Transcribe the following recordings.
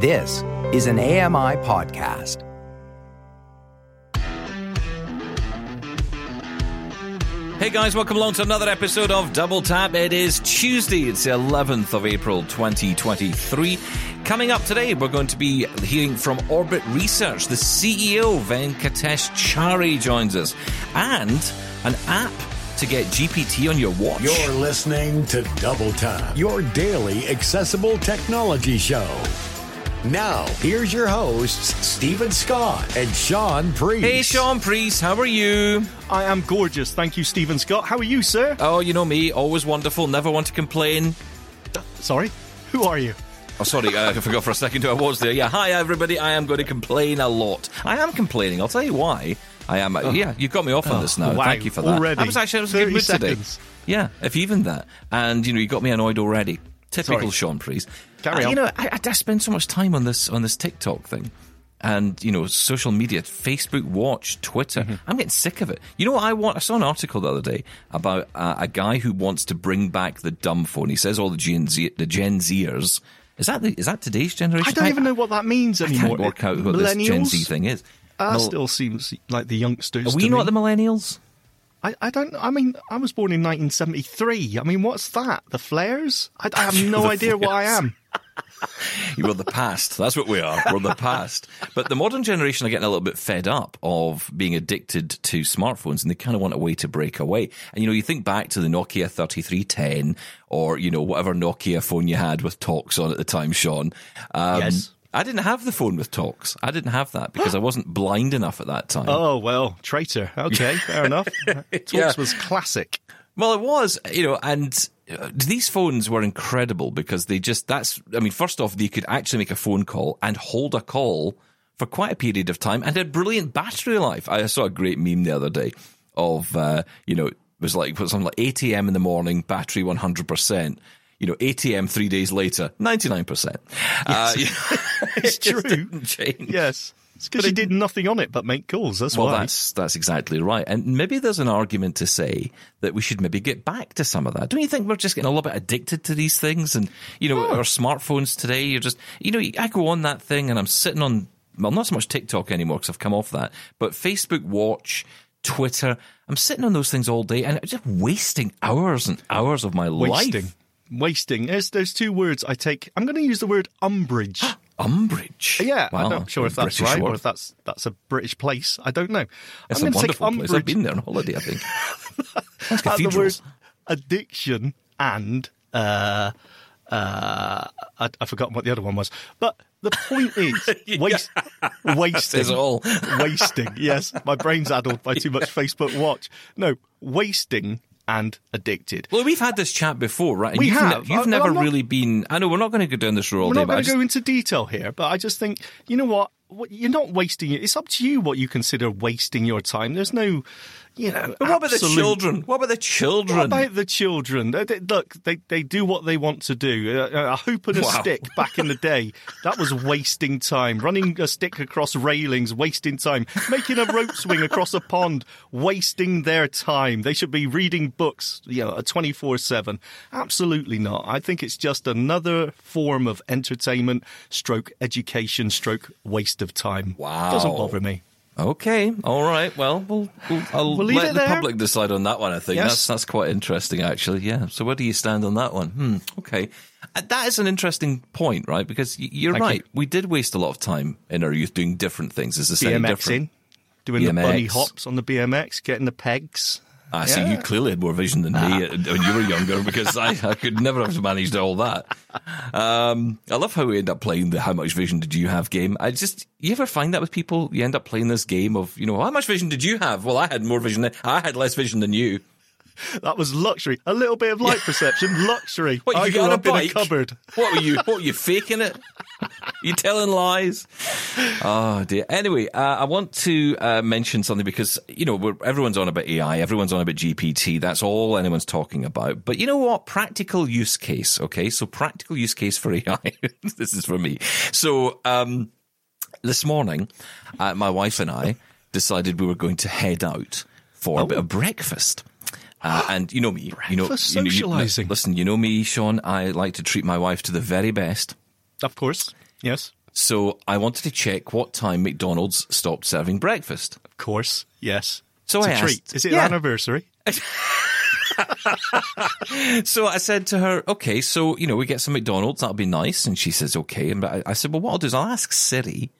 This is an AMI podcast. Hey guys, welcome along to another episode of Double Tap. It is Tuesday, it's the 11th of April 2023. Coming up today, we're going to be hearing from Orbit Research. The CEO, Venkatesh Chari, joins us, and an app to get GPT on your watch. You're listening to Double Tap, your daily accessible technology show. Now, here's your hosts, Steven Scott and Shaun Preece. Hey, Shaun Preece, how are you? I am gorgeous. Thank you, Steven Scott. How are you, sir? Oh, you know me, always wonderful, never want to complain. Sorry? Who are you? Oh, sorry, uh, I forgot for a second who I was there. Yeah, hi everybody. I am going to complain a lot. I am complaining. I'll tell you why. I am. Uh, yeah, you got me off on this now. wow, Thank you for that. already? I was actually I was in a good 30 mood today. Yeah, if even that. And you know, you got me annoyed already. Typical Sorry. Shaun Preece. Carry Uh, on. You know, I, I spend so much time on this on this TikTok thing. And you know, social media, Facebook Watch, Twitter. Mm-hmm. I'm getting sick of it. You know what I want? I saw an article the other day about uh, a guy who wants to bring back the dumb phone. He says all the Gen Z, the Gen Zers. Is that the, is that today's generation? I don't even know what that means I anymore. can't work out what this Gen Z thing is. Mil- still seems like the youngsters. Are we not me. the millennials? I, I don't. I mean, I was born in 1973. I mean, what's that? The flares? I, I have no idea what I am. We're the past. That's what we are. We're the past. But the modern generation are getting a little bit fed up of being addicted to smartphones and they kind of want a way to break away. And you know, you think back to the Nokia 3310 or, you know, whatever Nokia phone you had with talks on at the time, Shaun. Um, Yes. I didn't have the phone with talks. I didn't have that because I wasn't blind enough at that time. Oh well, traitor. Okay, fair enough. Talks Yeah. was classic. Well, it was, you know, and these phones were incredible because they just, that's, I mean, first off, they could actually make a phone call and hold a call for quite a period of time and had brilliant battery life. I saw a great meme the other day of, uh, you know, it was like, something like 8 a.m. in the morning, battery 100%. You know, 8 a.m. three days later, 99%. Uh, you know, It's it true. didn't change. Yes, it's because you did nothing on it but make calls. That's Well, why. that's that's exactly right, and maybe there's an argument to say that we should maybe get back to some of that. Don't you think we're just getting a little bit addicted to these things? And you know, our smartphones today, you're just, you know, I go on that thing and I'm sitting on, well, not so much TikTok anymore because I've come off that, but Facebook Watch, Twitter, I'm sitting on those things all day and just wasting hours and hours of my wasting. life. Wasting. There's, there's two words I take. I'm going to use the word umbrage. Umbrage. Yeah, Wow, I'm not sure if that's British right word. or if that's that's a British place. I don't know. It's I'm a wonderful place. I've been there on holiday, I think. That's the word cathedrals. addiction and uh, uh, I, I've forgotten what the other one was. But the point is, waste, wasting, it all. wasting. Yes, my brain's addled by too much Facebook Watch. No, wasting and addicted. Well, we've had this chat before, right? And We you've have. you've I- never not- really been. I know we're not going to go down this road all We're not going to just, go into detail here, but I just think you know what. What, you're not wasting it. It's up to you what you consider wasting your time. There's no, you know. But what about the children? What about the children? What about the children? They, they- look, they, they do what they want to do. A, a hoop and a Wow. stick back in the day, that was wasting time. Running a stick across railings, wasting time. Making a rope swing across a pond, wasting their time. They should be reading books, you know, 24 7. Absolutely not. I think it's just another form of entertainment, stroke education, stroke waste of time. Wow. Doesn't bother me. Okay, all right. Well, we'll, we'll I'll We'll let the there. public decide on that one. I think Yes. that's that's quite interesting, actually. Yeah. So where do you stand on that one? Hmm. Okay, Uh, that is an interesting point, right? Because you're Thank right. you. We did waste a lot of time in our youth doing different things. Is the same different? Doing the bunny hops on the BMX, getting the pegs. I see Yeah. you clearly had more vision than me when you were younger because I, I could never have managed all that. Um, I love how we end up playing the how much vision did you have game. I just, you ever find that with people? You end up playing this game of, you know, how much vision did you have? Well, I had more vision than, I had less vision than you. That was luxury. A little bit of light perception, luxury. What, you I got grew up in a bike? cupboard. What were you, what were you faking it? You telling lies? Oh dear. Anyway, uh, I want to uh, mention something because you know we're, everyone's on about AI, everyone's on about GPT. That's all anyone's talking about. But you know what? Practical use case. Okay, so practical use case for AI. this is for me. So um, this morning, uh, my wife and I decided we were going to head out for a bit of breakfast. Uh, and you know me, you know, Breakfast you know, you- socialising. listen, you know me, Shaun. I like to treat my wife to the very best. Of course. Yes. So I wanted to check what time McDonald's stopped serving breakfast. Of course, yes. So it's I a asked- treat. Is it Yeah. an anniversary? So I said to her, okay, so, you know, we get some McDonald's, that'll be nice. And she says, okay. And I, I said, well, what I'll do is I'll ask Siri,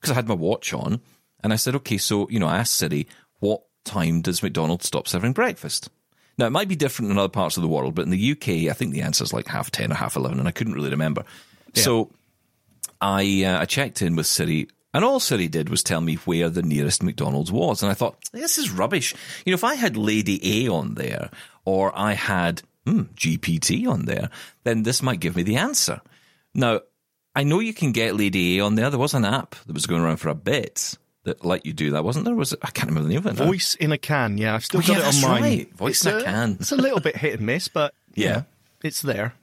because I had my watch on. And I said, okay, so, you know, I asked Siri, what time does McDonald's stop serving breakfast? Now, it might be different in other parts of the world, but in the UK, I think the answer is like half 10 or half 11, and I couldn't really remember. So I, uh, I checked in with Siri, and all Siri did was tell me where the nearest McDonald's was. And I thought, this is rubbish. You know, if I had Lady A on there, or I had hmm, GPT on there, then this might give me the answer. Now, I know you can get Lady A on there. There was an app that was going around for a bit that let you do that, wasn't there? Was it? I can't remember the name of it. Voice in a can. Yeah, I've still Oh, got yeah, it on mine. right. Voice It's in a can. It's a little bit hit and miss, but you Yeah. know, it's there.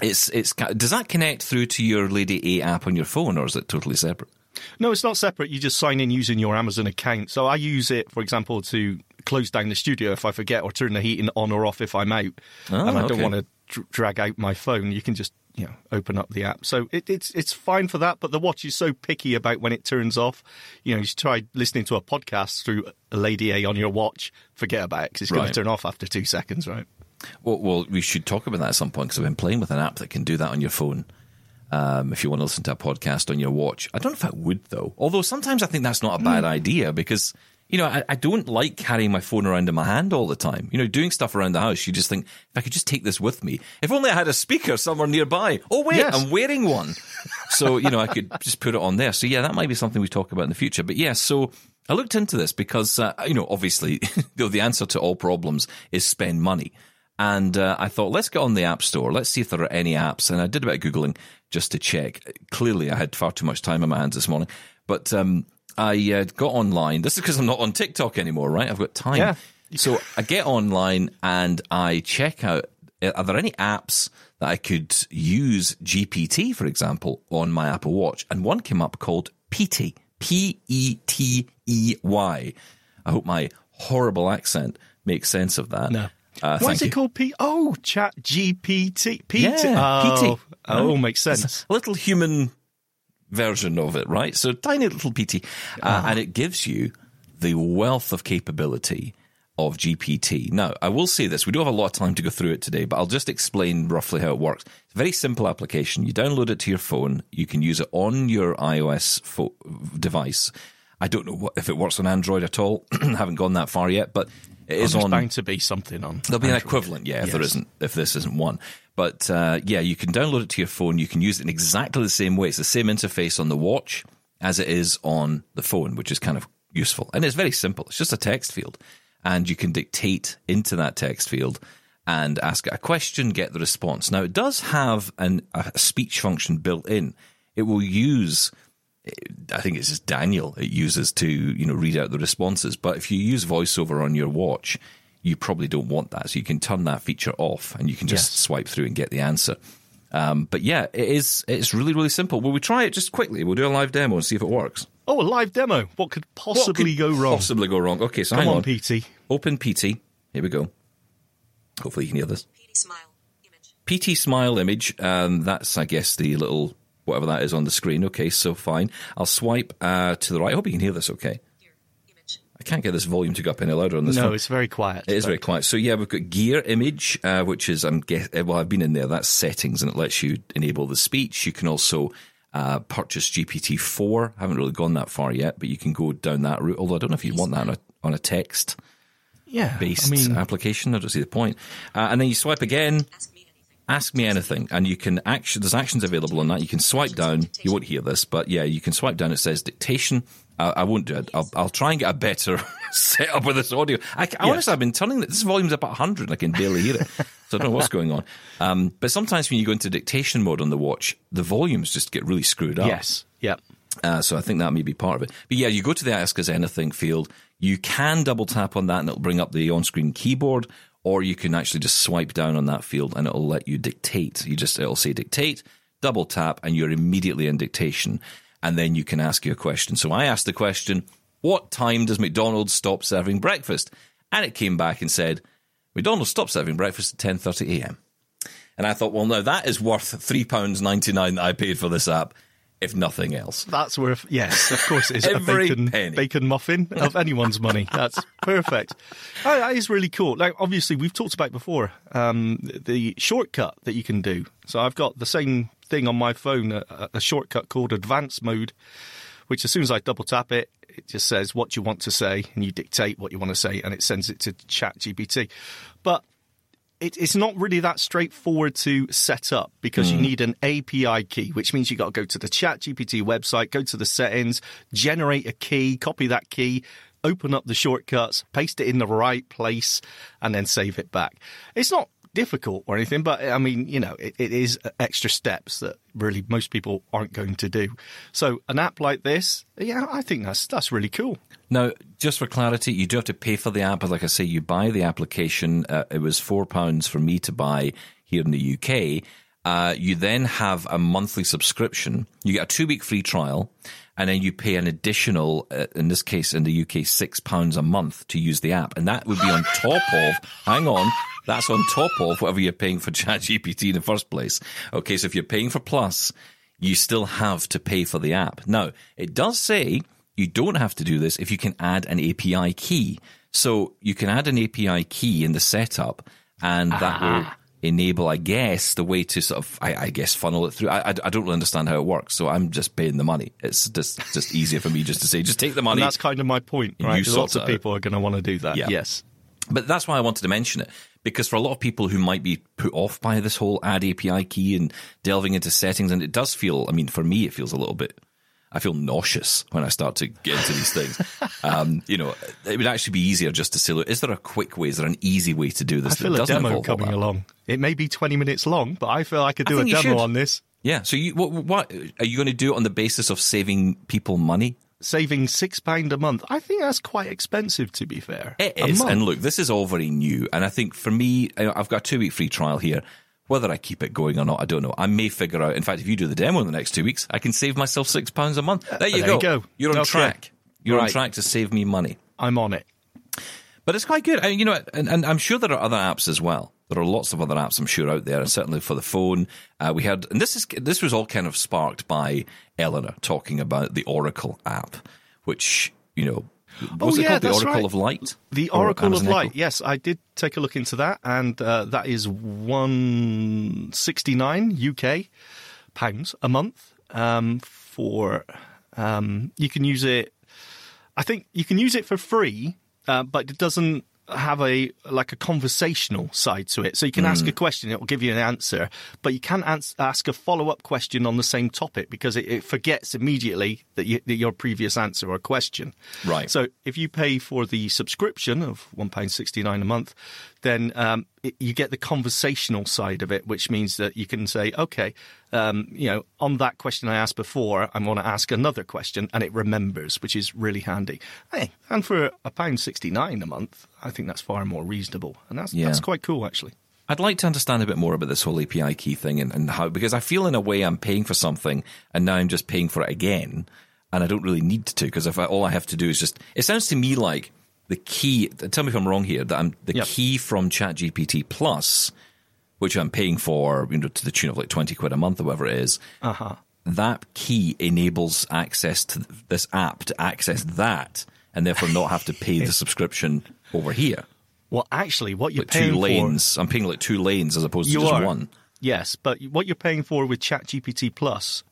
It's it's does that connect through to your Lady A app on your phone, or is it totally separate? No, it's not separate. You just sign in using your Amazon account. So I use it, for example, to close down the studio if I forget, or turn the heating on or off if I'm out, Oh, and I don't want to dr- drag out my phone. You can just you know open up the app. So it, it's it's fine for that. But the watch is so picky about when it turns off. You know, you try listening to a podcast through a Lady A on your watch. Forget about it because it's going to turn off after two seconds, right? Well, well, we should talk about that at some point because I've been playing with an app that can do that on your phone. Um, if you want to listen to a podcast on your watch, I don't know if I would though. Although sometimes I think that's not a bad idea because you know I, I don't like carrying my phone around in my hand all the time. You know, doing stuff around the house, you just think if I could just take this with me. If only I had a speaker somewhere nearby. Oh wait, Yes. I'm wearing one, so you know I could just put it on there. So yeah, that might be something we talk about in the future. But yeah, so. I looked into this because, uh, you know, obviously, the answer to all problems is spend money. And uh, I thought, let's get on the App Store. Let's see if there are any apps. And I did a bit of Googling just to check. Clearly, I had far too much time on my hands this morning. But um, I uh, got online. This is because I'm not on TikTok anymore, right? I've got time. Yeah. So I get online and I check out uh, are there any apps that I could use GPT, for example, on my Apple Watch? And one came up called Petey. P E T E Y. I hope my horrible accent makes sense of that. No. Uh, Why is you. it called P? Oh, Chat GPT. PT. Yeah, oh, PT. Oh, makes sense. a little human version of it, right? So tiny little PT, uh, and it gives you the wealth of capability of GPT. Now, I will say this: we don't have a lot of time to go through it today, but I'll just explain roughly how it works. It's a very simple application. You download it to your phone. You can use it on your iOS fo- device. I don't know what, if it works on Android at all. haven't gone that far yet, but it is on bound to be something on. There'll be an equivalent, yeah, if there Yes. isn't, if this isn't one. But uh, yeah, you can download it to your phone. You can use it in exactly the same way. It's the same interface on the watch as it is on the phone, which is kind of useful. And it's very simple. It's just a text field, and you can dictate into that text field and ask it a question, get the response. Now it does have an, a speech function built in. It will use I think it's just Daniel it uses to, you know, read out the responses. But if you use voiceover on your watch, you probably don't want that. So you can turn that feature off and you can just Yes. swipe through and get the answer. Um, but yeah, it is, it's really, really simple. Will we try it just quickly? We'll do a live demo and see if it works. Oh, a live demo. What could What possibly could go wrong? Possibly go wrong. Okay, so Come hang on, on. PT. Open PT. Here we go. Hopefully you can hear this. Petey smile image. PT smile image. Um, that's, I guess, the little whatever that is on the screen. Okay, so fine. I'll swipe uh, to the right. I hope you can hear this. Okay. I can't get this volume to go up any louder on this No, phone. it's very quiet. It is very quiet. So yeah, we've got gear image, uh, which is I'm guess, uh, well, I've been in there. That's settings, and it lets you enable the speech. You can also uh, purchase GPT four. Haven't really gone that far yet, but you can go down that route. Although I don't know if you want that on a, on a text Yeah. based I mean, application. I don't see the point. Uh, and then you swipe again. Ask. Ask me anything, and you can action. There's actions available on that. You can swipe down. You won't hear this, but yeah, you can swipe down. It says dictation. I, I won't do it. I'll, I'll try and get a better setup with this audio. I, I honestly, I've been turning this volume's about 100, and I can barely hear it. So I don't know what's going on. Um, but sometimes when you go into dictation mode on the watch, the volumes just get really screwed up. yes. Yeah. Uh, so I think that may be part of it. But yeah, you go to the Ask Us Anything field. You can double tap on that and it'll bring up the on screen keyboard, or you can actually just swipe down on that field and it'll let you dictate. You just, it'll say dictate, double tap, and you're immediately in dictation. And then you can ask your question. So I asked the question, what time does McDonald's stop serving breakfast? And it came back and said, McDonald's stops serving breakfast at 10.30 a.m. And I thought, well, now that is worth £3.99 that I paid for this app. If nothing else. That's worth, yes, of course it is. Every a bacon, penny. bacon muffin of anyone's money. That's perfect. Oh, that is really cool. Like, obviously, we've talked about before um, the shortcut that you can do. So I've got the same thing on my phone, a, a shortcut called advanced mode, which as soon as I double tap it, it just says what you want to say, and you dictate what you want to say, and it sends it to Chat GPT. But it, it's not really that straightforward to set up because Hmm. you need an API key, which means you got to go to the ChatGPT website, go to the settings, generate a key, copy that key, open up the shortcuts, paste it in the right place, and then save it back. It's not difficult or anything, but I mean, you know, it, it is extra steps that really most people aren't going to do. So an app like this, yeah, I think that's that's really cool. Now, just for clarity, you do have to pay for the app. Like I say, you buy the application. Uh, it was four pounds for me to buy here in the UK. Uh, you then have a monthly subscription. You get a two week free trial, and then you pay an additional, uh, in this case in the UK, six pounds a month to use the app, and that would be on top of. Hang on. That's on top of whatever you're paying for ChatGPT in the first place. Okay, so if you're paying for Plus, you still have to pay for the app. Now, it does say you don't have to do this if you can add an API key. So you can add an API key in the setup, and that ah. will enable, I guess, the way to sort of, I, I guess, funnel it through. I, I, I don't really understand how it works, so I'm just paying the money. It's just just easier for me just to say, just take the And money. that's kind of my point, right? sort Lots of out. people are going to want to do that. Yeah. Yes. But that's why I wanted to mention it because for a lot of people who might be put off by this whole add API key and delving into settings, and it does feel, I mean, for me, it feels a little bit. I feel nauseous when I start to get into these things. Um, you know, it would actually be easier just to say, look, is there a quick way? Is there an easy way to do this? I feel that a demo coming that? along. It may be 20 minutes long, but I feel I could do a demo on this. Yeah. So you, what, what are you going to do it on the basis of saving people money? Saving £6 a month. I think that's quite expensive, to be fair. It is. And look, this is all very new. And I think for me, I- I've got a two week free trial here. Whether I keep it going or not, I don't know. I may figure out. In fact, if you do the demo in the next two weeks, I can save myself six pounds a month. There you there go. you. You're on Okay. track. You're on track to save me money. I'm on it. But it's quite good. I mean, you know, and, and I'm sure there are other apps as well. There are lots of other apps, I'm sure, out there, and certainly for the phone. Uh, we had, and this is this was all kind of sparked by Eleanor talking about the Oracle app, which you know, was Oh, it yeah, called the Oracle right. of Light? The Or Oracle of Light. Yes, I did take a look into that, and uh, that is 169 UK pounds a month um, for. Um, you can use it. I think you can use it for free, uh, but it doesn't have a like a conversational side to it. So you can ask hmm. a question, it will give you an answer, but you can't ans- ask a follow up question on the same topic because it, it forgets immediately that, you, that your previous answer or question. Right. So if you pay for the subscription of one pound sixty nine a month, then um, it, you get the conversational side of it, which means that you can say, okay, um, you know, on that question I asked before, I'm going to ask another question, and it remembers, which is really handy. Hey, and for a pound sixty nine a month, I think that's far more reasonable, and that's Yeah. that's quite cool actually. I'd like to understand a bit more about this whole API key thing and, and how, because I feel in a way I'm paying for something and now I'm just paying for it again. And I don't really need to, because if I, all I have to do is just, it sounds to me like the key, tell me if I'm wrong here, that I'm, the Yep. key from ChatGPT Plus, which I'm paying for, you know, to the tune of like 20 quid a month or whatever it is, Uh-huh. that key enables access to this app to access that and therefore not have to pay the subscription over here. Well, actually, what you're Like paying two for, lanes. I'm paying like two lanes as opposed to just are. one. Yes, but what you're paying for with ChatGPT Plus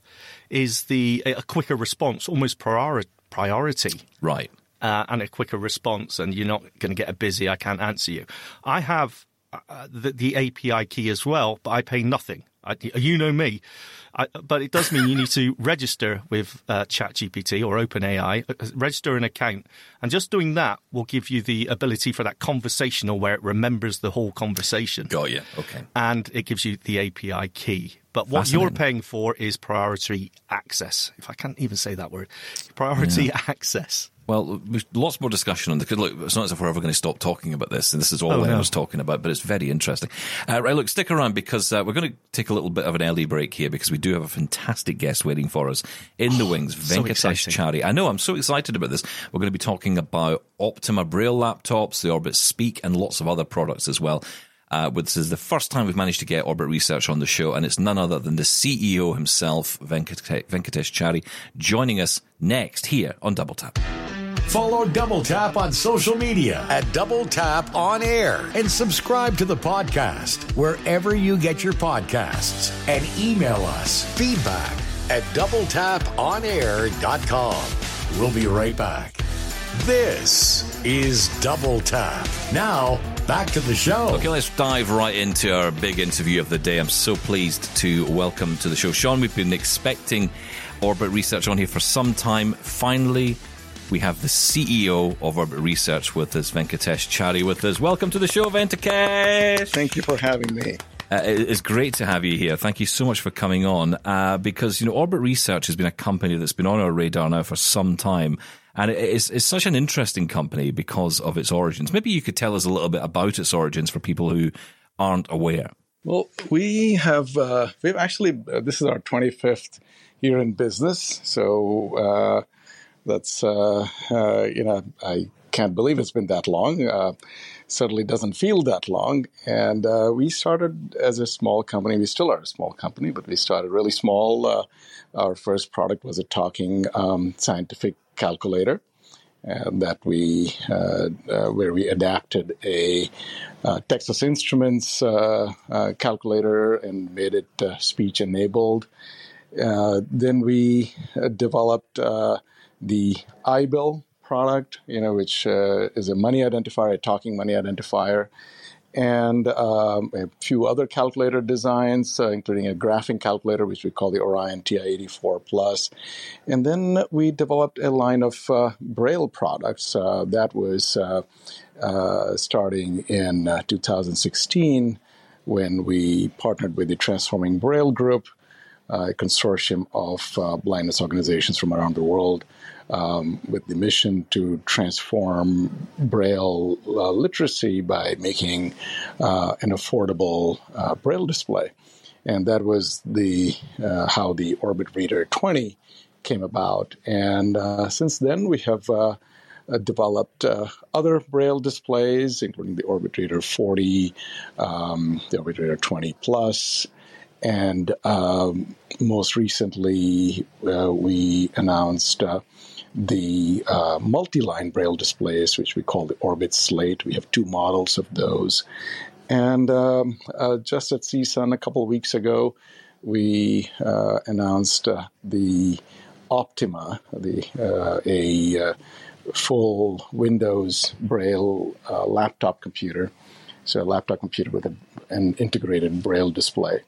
is the a quicker response, almost priori- priority, Right. Uh, and a quicker response, and you're not going to get a busy. I can't answer you. I have uh, the, the API key as well, but I pay nothing. I, you know me, I, but it does mean you need to register with uh, ChatGPT or OpenAI, uh, register an account, and just doing that will give you the ability for that conversational where it remembers the whole conversation Got you. Okay. and it gives you the API key. But what you're paying for is priority access. If I can't even say that word, priority access. Well, lots more discussion on the. Look, it's not as if we're ever going to stop talking about this, and this is all Oh, I no. was talking about. But it's very interesting. Uh, right, look, stick around because uh, we're going to take a little bit of an early break here because we do have a fantastic guest waiting for us in the wings, Oh, so Venkatesh. Chari. I know, I'm so excited about this. We're going to be talking about Optima Braille laptops, the Orbit Speak, and lots of other products as well. Uh, this is the first time we've managed to get Orbit Research on the show, and it's none other than the CEO himself, Venkate- Venkatesh Chari, joining us next here on Double Tap. Follow Double Tap on social media at Double Tap On Air and subscribe to the podcast wherever you get your podcasts and email us feedback at doubletaponair.com. We'll be right back. This is Double Tap. Now, back to the show. Okay, let's dive right into our big interview of the day. I'm so pleased to welcome to the show Shaun. We've been expecting Orbit Research on here for some time. Finally, we have the CEO of Orbit Research with us, Venkatesh Chari, with us. Welcome to the show, Venkatesh. Thank you for having me. Uh, it's great to have you here. Thank you so much for coming on. Uh, because you know, Orbit Research has been a company that's been on our radar now for some time, and it's, it's such an interesting company because of its origins. Maybe you could tell us a little bit about its origins for people who aren't aware. Well, we have uh, we've actually uh, this is our 25th year in business, so uh, that's uh, you know I can't believe it's been that long certainly doesn't feel that long. And uh, we started as a small company. We still are a small company, but we started really small. Uh, our first product was a talking um, scientific calculator. And that we, uh, uh where we adapted a uh, Texas Instruments uh, calculator and made it speech enabled. then we developed the iBill product, you know, which uh, is a money identifier, a talking money identifier, and um, a few other calculator designs, uh, including a graphing calculator, which we call the Orion TI-84 Plus. And then we developed a line of uh, Braille products uh, that was uh, uh, starting in 2016 when we partnered with the Transforming Braille Group, a consortium of blindness organizations from around the world um, with the mission to transform Braille uh, literacy by making uh, an affordable uh, Braille display. And that was the uh, how the Orbit Reader 20 came about. And uh, since then, we have uh, developed other Braille displays, including the Orbit Reader 40, um, the Orbit Reader 20 Plus, and um, most recently, uh, we announced uh, the uh, multi-line braille displays, which we call the Orbit Slate. We have two models of those. And um, uh, just at CSUN a couple of weeks ago, we uh, announced uh, the Optima, the uh, a uh, full Windows Braille laptop computer. So a laptop computer with a, an integrated Braille display.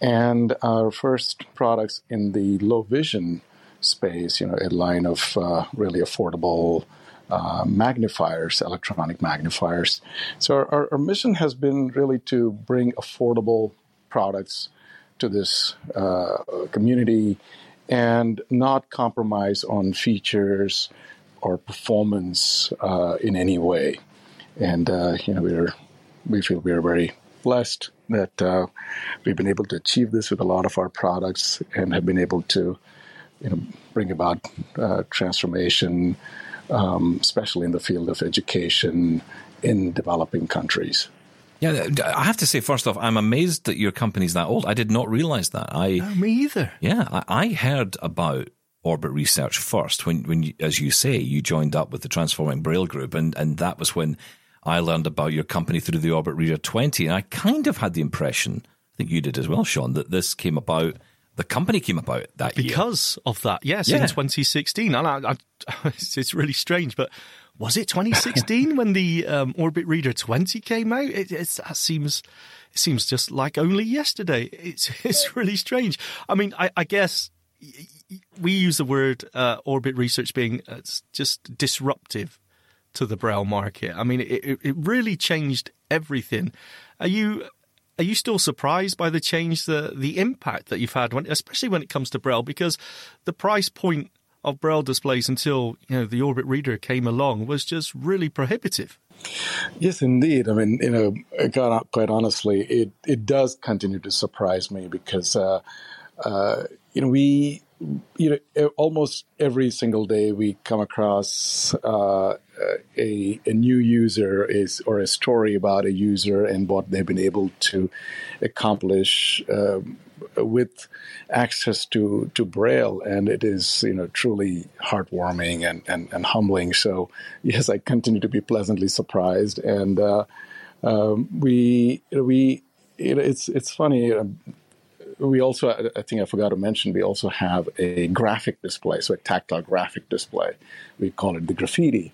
And our first products in the low vision space, you know, a line of uh, really affordable uh, magnifiers, electronic magnifiers. So our, our, our, mission has been really to bring affordable products to this uh, community and not compromise on features or performance uh, in any way. And uh, you know, we're we feel we are very blessed that uh, we've been able to achieve this with a lot of our products and have been able to you know, bring about uh, transformation, um, especially in the field of education in developing countries. Yeah, I have to say, first off, I'm amazed that your company's that old. I did not realize that. I no, me either. Yeah, I, I heard about Orbit Research first when, when you, as you say, you joined up with the Transforming Braille Group, and, and that was when I learned about your company through the Orbit Reader 20. And I kind of had the impression, I think you did as well, Shaun, that this came about the company came about that because year. of that. Yes, yeah. in 2016. And I, I, it's really strange, but was it 2016 when the um, Orbit Reader 20 came out? It, that seems it seems just like only yesterday. It's it's really strange. I mean, I, I guess we use the word uh, orbit research being uh, just disruptive to the Braille market. I mean, it, it really changed everything. Are you are you still surprised by the change, the the impact that you've had, when, especially when it comes to Braille? Because the price point of Braille displays until you know the Orbit Reader came along was just really prohibitive. Yes, indeed. I mean, you know, quite honestly, it it does continue to surprise me because, uh, uh, you know, we you know, almost every single day we come across uh, a, a new user is or a story about a user and what they've been able to accomplish um, with access to to Braille, and it is you know truly heartwarming and and, and humbling. So yes, I continue to be pleasantly surprised, and uh, um, we we know, it's it's funny. Um, we also, I think I forgot to mention, we also have a graphic display, so a tactile graphic display. We call it the Graphiti.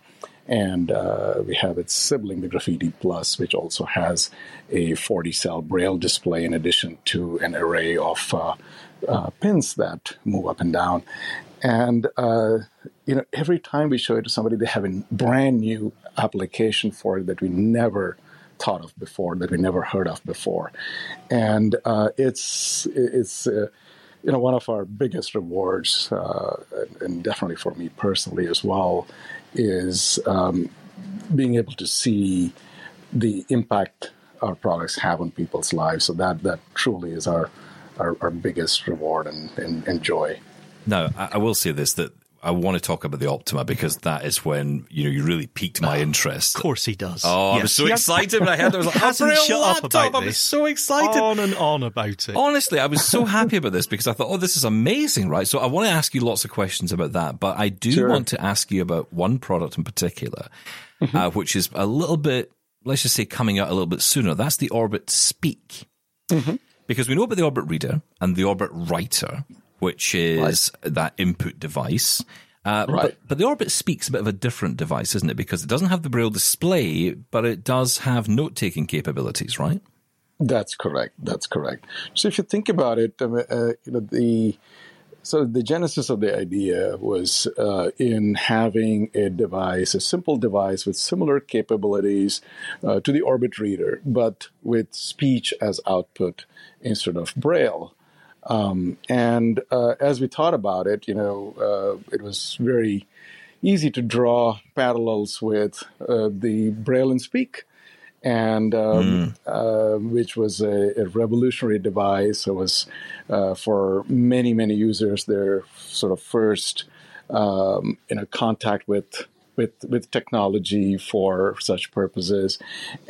And uh, we have its sibling, the Graphiti Plus, which also has a 40 cell braille display in addition to an array of uh, uh, pins that move up and down. And, uh, you know, every time we show it to somebody, they have a brand new application for it that we never thought of before, that we never heard of before, and uh, it's it's uh, you know one of our biggest rewards, uh, and definitely for me personally as well, is um, being able to see the impact our products have on people's lives. So that that truly is our our, our biggest reward and, and, and joy. No, I, I will say this that I want to talk about the Optima because that is when you know you really piqued my ah, interest. Of course he does. Oh, I Yes. was so excited when I heard it. I was like, hasn't "Oh, Braille shut up laptop." about I was this. so excited. On and on about it. Honestly, I was so happy about this because I thought, oh, this is amazing, right? So I want to ask you lots of questions about that, but I do Sure. want to ask you about one product in particular, mm-hmm. uh, which is a little bit, let's just say, coming out a little bit sooner. That's the Orbit Speak. Mm-hmm. Because we know about the Orbit Reader and the Orbit Writer, which is that input device. Uh, but, Right. but the Orbit Speak's a bit of a different device, isn't it? Because it doesn't have the Braille display, but it does have note taking capabilities, right? That's correct. That's correct. So if you think about it, um, uh, you know the so the genesis of the idea was uh, in having a device, a simple device with similar capabilities uh, to the Orbit Reader, but with speech as output instead of Braille. Um, and uh, as we thought about it, you know, uh, it was very easy to draw parallels with uh, the Braille 'n Speak and um, uh, which was a, a revolutionary device. It was uh, for many many users their sort of first um, you know contact with. With, with technology for such purposes,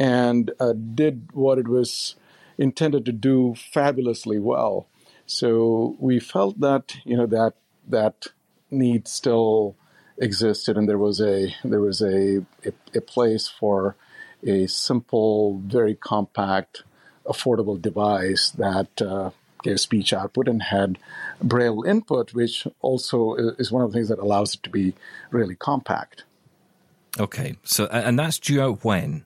and uh, did what it was intended to do fabulously well. So we felt that you know that that need still existed, and there was a there was a a, a place for a simple, very compact, affordable device that uh, gave speech output and had braille input, which also is one of the things that allows it to be really compact. Okay. So, and and that's due out when?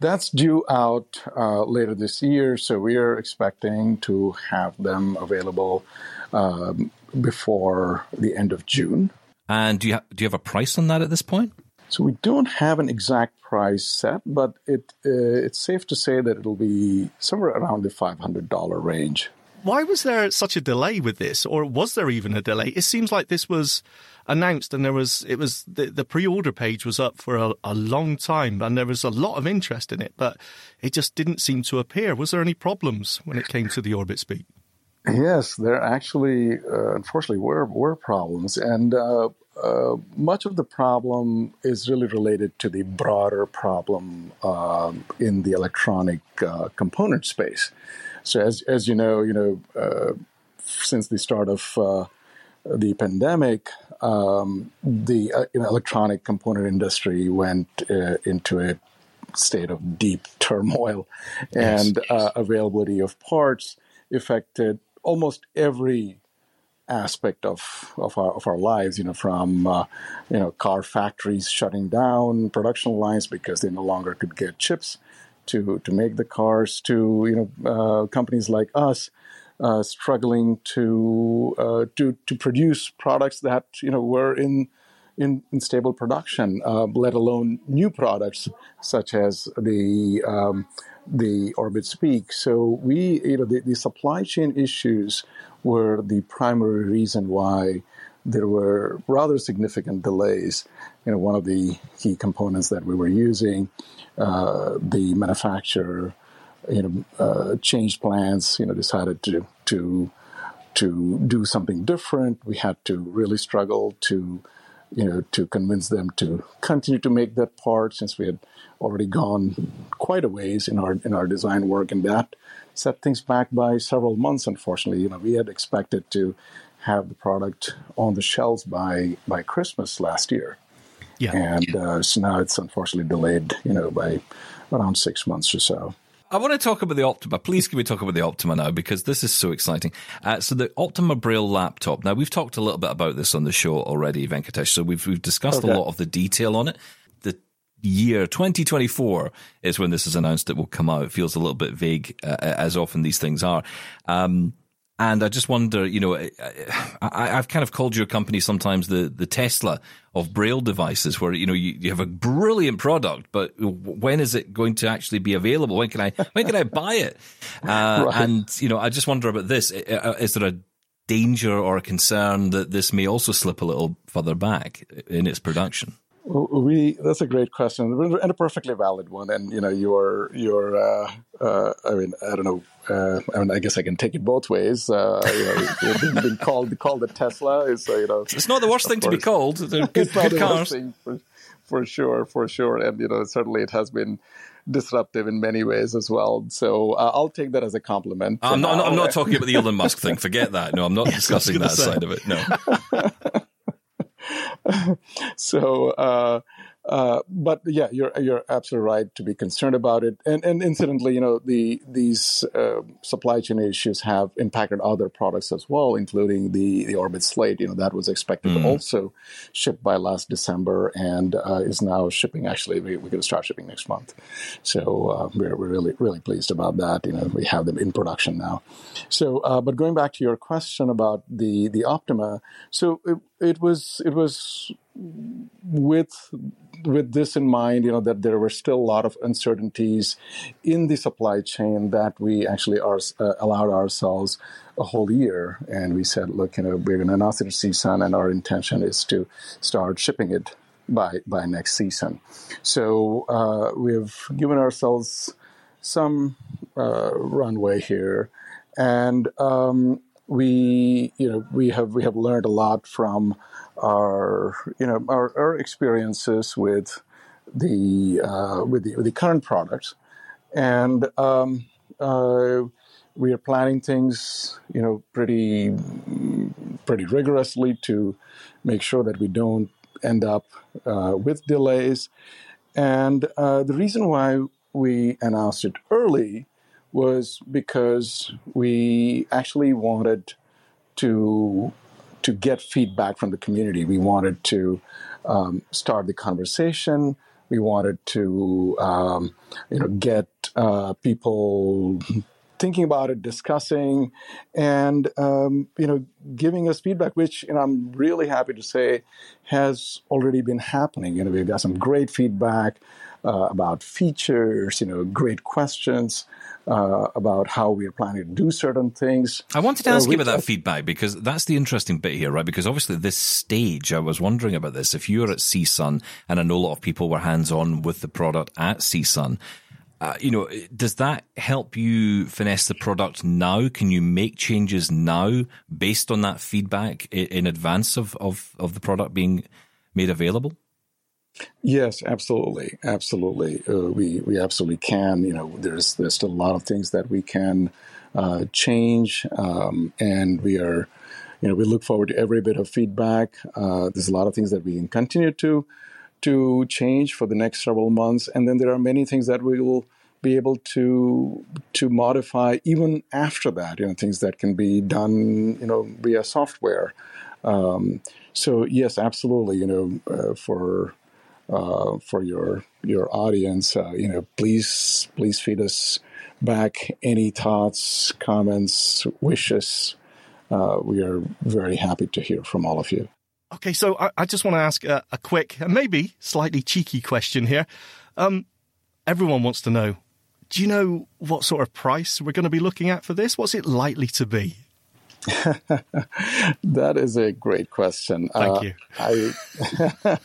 That's due out uh, later this year, so we are expecting to have them available um, before the end of June. And do you ha- do you have a price on that at this point? So we don't have an exact price set, but it uh, it's safe to say that it'll be somewhere around the five hundred dollar range. Why was there such a delay with this, or was there even a delay? It seems like this was announced, and there was it was the, the pre-order page was up for a, a long time, and there was a lot of interest in it, but it just didn't seem to appear. Was there any problems when it came to the Orbit Speak? Yes, there actually, uh, unfortunately, were were problems, and uh, uh, much of the problem is really related to the broader problem um, in the electronic uh, component space. So, as as you know, you know, uh, since the start of uh, the pandemic, um, the uh, you know, electronic component industry went uh, into a state of deep turmoil, and uh, availability of parts affected almost every aspect of, of our of our lives. You know, from uh, you know car factories shutting down production lines because they no longer could get chips to to make the cars, to you know uh, companies like us uh, struggling to uh, to to produce products that you know were in in, in stable production, uh, let alone new products such as the um, the Orbit Speak. So we, you know, the, the supply chain issues were the primary reason why there were rather significant delays. You know, one of the key components that we were using, uh, the manufacturer, you know, uh, changed plans. You know, decided to to to do something different. We had to really struggle to, you know, to convince them to continue to make that part since we had already gone quite a ways in our in our design work, and that set things back by several months. Unfortunately, you know, we had expected to have the product on the shelves by by Christmas last year, Yeah. and uh, so now it's unfortunately delayed, you know, by around six months or so. I want to talk about the Optima. Please can we talk about the Optima now because this is so exciting. Uh, so the Optima Braille laptop. Now we've talked a little bit about this on the show already, Venkatesh. So we've we've discussed Okay. a lot of the detail on it. The year 2024 is when this is announced it will come out. It feels a little bit vague, uh, as often these things are. Um, and I just wonder, you know, I, I, I've kind of called your company sometimes the, the Tesla of Braille devices, where you know you, you have a brilliant product, but when is it going to actually be available? When can I when can I buy it? Uh, Right. And you know, I just wonder about this: is there a danger or a concern that this may also slip a little further back in its production? We that's a great question and a perfectly valid one. And you know, your your uh, uh, I mean, I don't know. Uh, I mean, I guess I can take it both ways. Uh, you know, being, being called called a Tesla is uh, you know It's not the worst thing to be called. They're good, not good the worst cars. for, for sure, for sure. And you know, certainly it has been disruptive in many ways as well. So uh, I'll take that as a compliment. I'm not, I'm not, I'm not talking about the Elon Musk thing. Forget that. No, I'm not discussing that say. side of it. No. so uh, uh, but yeah you're you're absolutely right to be concerned about it. And and incidentally you know the these uh, supply chain issues have impacted other products as well including the the orbit slate. You know that was expected to also ship by last december and uh, is now shipping. Actually we, we're going to start shipping next month. So uh, we're, we're really really pleased about that. You know we have them in production now. So uh, but going back to your question about the the optima so it, it was it was with with this in mind, you know that there were still a lot of uncertainties in the supply chain that we actually are uh, allowed ourselves a whole year, and we said, look, you know, we're going to announce it season, and our intention is to start shipping it by by next season. So uh, we've given ourselves some uh, runway here, and um, we you know we have we have learned a lot from our you know our, our experiences with the uh, with the with the current products, and um, uh, we are planning things you know pretty pretty rigorously to make sure that we don't end up uh, with delays. And uh, the reason why we announced it early was because we actually wanted to to get feedback from the community. We wanted to um, start the conversation. We wanted to um, you know get uh, people thinking about it, discussing, and um, you know giving us feedback, which I'm really happy to say has already been happening. You know we've got some great feedback uh, about features, you know, great questions uh, about how we're planning to do certain things. I wanted to Uh, ask you about that feedback because that's the interesting bit here, right? Because obviously, this stage, I was wondering about this. If you're at CSUN, and I know a lot of people were hands on with the product at CSUN, uh, you know, does that help you finesse the product now? Can you make changes now based on that feedback in, in advance of, of, of the product being made available? Yes, absolutely, absolutely. Uh, we we absolutely can. You know, there's there's still a lot of things that we can uh, change, um, and we are, you know, we look forward to every bit of feedback. Uh, there's a lot of things that we can continue to to change for the next several months, and then there are many things that we will be able to to modify even after that. You know, things that can be done, you know, via software. Um, so yes, absolutely. You know, uh, for uh, for your your audience. Uh, you know, please please feed us back any thoughts, comments, wishes. Uh, we are very happy to hear from all of you. Okay, so I, I just want to ask a, a quick and maybe slightly cheeky question here. Um, everyone wants to know do you know what sort of price we're going to be looking at for this? What's it likely to be? That is a great question. Thank Uh, you. I,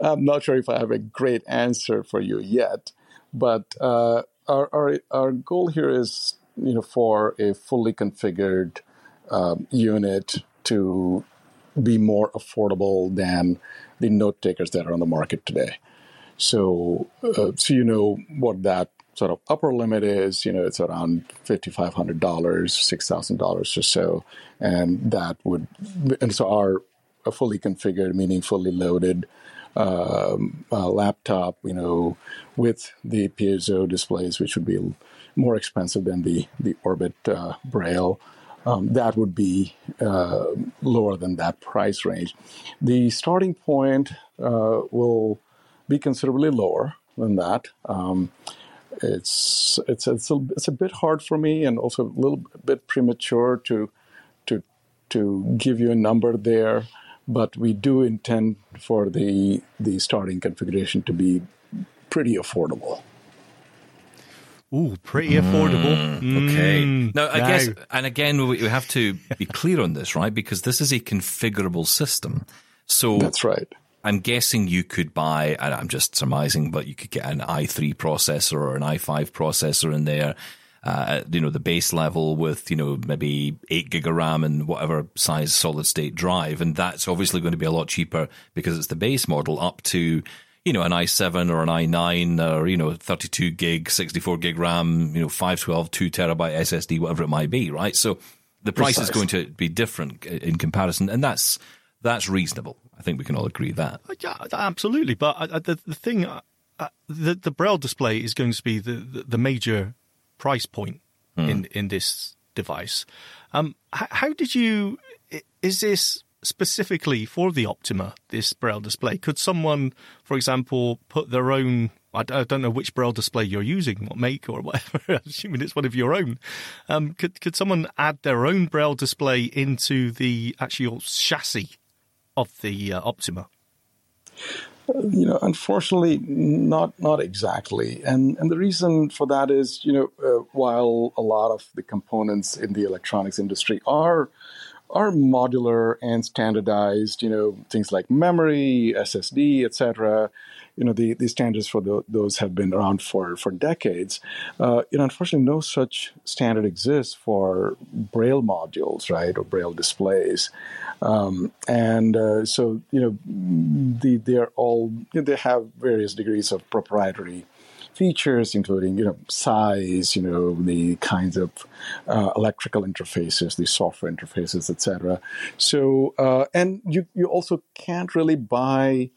I'm not sure if I have a great answer for you yet, but uh, our, our our goal here is, you know, for a fully configured um, unit to be more affordable than the note takers that are on the market today. So, uh, so you know what that sort of upper limit is. You know, it's around fifty five hundred dollars, six thousand dollars or so, and that would and so our a fully configured, meaning fully loaded um, uh, laptop, you know, with the piezo displays, which would be more expensive than the the Orbit uh, Braille. Um, that would be uh, lower than that price range. The starting point uh, will be considerably lower than that. Um, it's it's it's a, it's a bit hard for me, and also a little bit premature to to to give you a number there. But we do intend for the the starting configuration to be pretty affordable. Ooh, pretty affordable. Okay. Mm, now, I now. guess, and again, we we have to be clear on this, right? Because this is a configurable system. So That's right. I'm guessing you could buy, and I'm just surmising, but you could get an i3 processor or an i5 processor in there. Uh, you know, the base level with, you know, maybe eight gig of RAM and whatever size solid state drive. And that's obviously going to be a lot cheaper because it's the base model up to, you know, an i7 or an i9 or, you know, 32 gig, 64 gig RAM, you know, 512, 2 terabyte SSD, whatever it might be, right? So the price is going to be different in comparison. And that's, that's reasonable. I think we can all agree that. Yeah, absolutely. But uh, the the thing, uh, uh, the the braille display is going to be the the, the major price point in in this device. Um, how, how did you? Is this specifically for the Optima? This braille display? Could someone, for example, put their own? I don't know which braille display you're using, what make or whatever. Assuming it's one of your own. Um, could could someone add their own braille display into the actual chassis of the uh, Optima? you know, unfortunately, not not exactly, and and the reason for that is, you know, uh, while a lot of the components in the electronics industry are are modular and standardized, you know, things like memory, SSD, etc. You know, the, the standards for the, those have been around for for decades. Uh, you know, unfortunately, no such standard exists for Braille modules, right, or Braille displays. Um, and uh, so, you know, the, they're all they have various degrees of proprietary features, including you know size, you know the kinds of uh, electrical interfaces, the software interfaces, etc. So, uh, and you you also can't really buy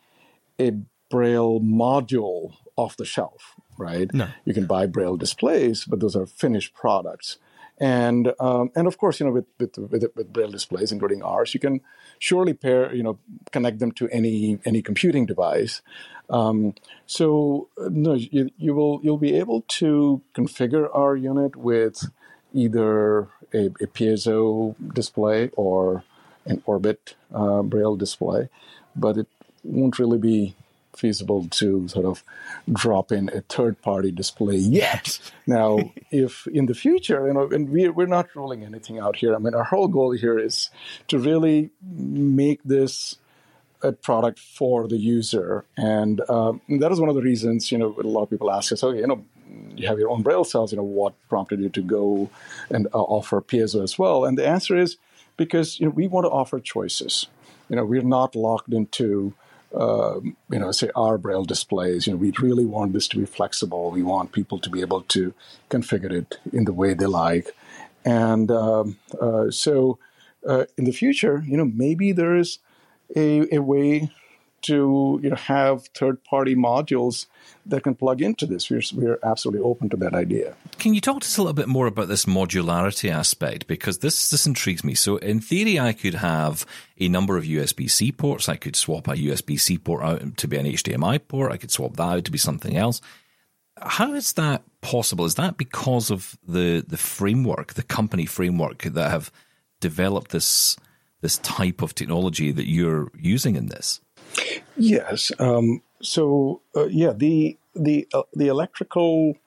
a Braille module off the shelf, right? No. You can buy Braille displays, but those are finished products. And um, and of course, you know, with, with with with Braille displays, including ours, you can surely pair, you know, connect them to any any computing device. Um, so no, you, you will you'll be able to configure our unit with either a, a piezo display or an Orbit uh, Braille display, but it won't really be feasible to sort of drop in a third party display yet. now, if in the future, you know, and we, we're not ruling anything out here. I mean, our whole goal here is to really make this a product for the user. And um, that is one of the reasons, you know, a lot of people ask us, okay, you know, you have your own Braille cells, you know, what prompted you to go and uh, offer piezo as well? And the answer is because, you know, we want to offer choices. You know, we're not locked into, um, you know, say our Braille displays. You know, we really want this to be flexible. We want people to be able to configure it in the way they like. And um, uh, so uh, in the future, you know, maybe there is a, a way to you know have third party modules that can plug into this. We're we're absolutely open to that idea. Can you talk to us a little bit more about this modularity aspect? Because this this intrigues me. So, in theory, I could have a number of USB C ports. I could swap a USB C port out to be an HDMI port. I could swap that out to be something else. How is that possible? Is that because of the the framework, the company framework that have developed this this type of technology that you're using in this? Yes. Um, so uh, yeah, the the uh, the electrical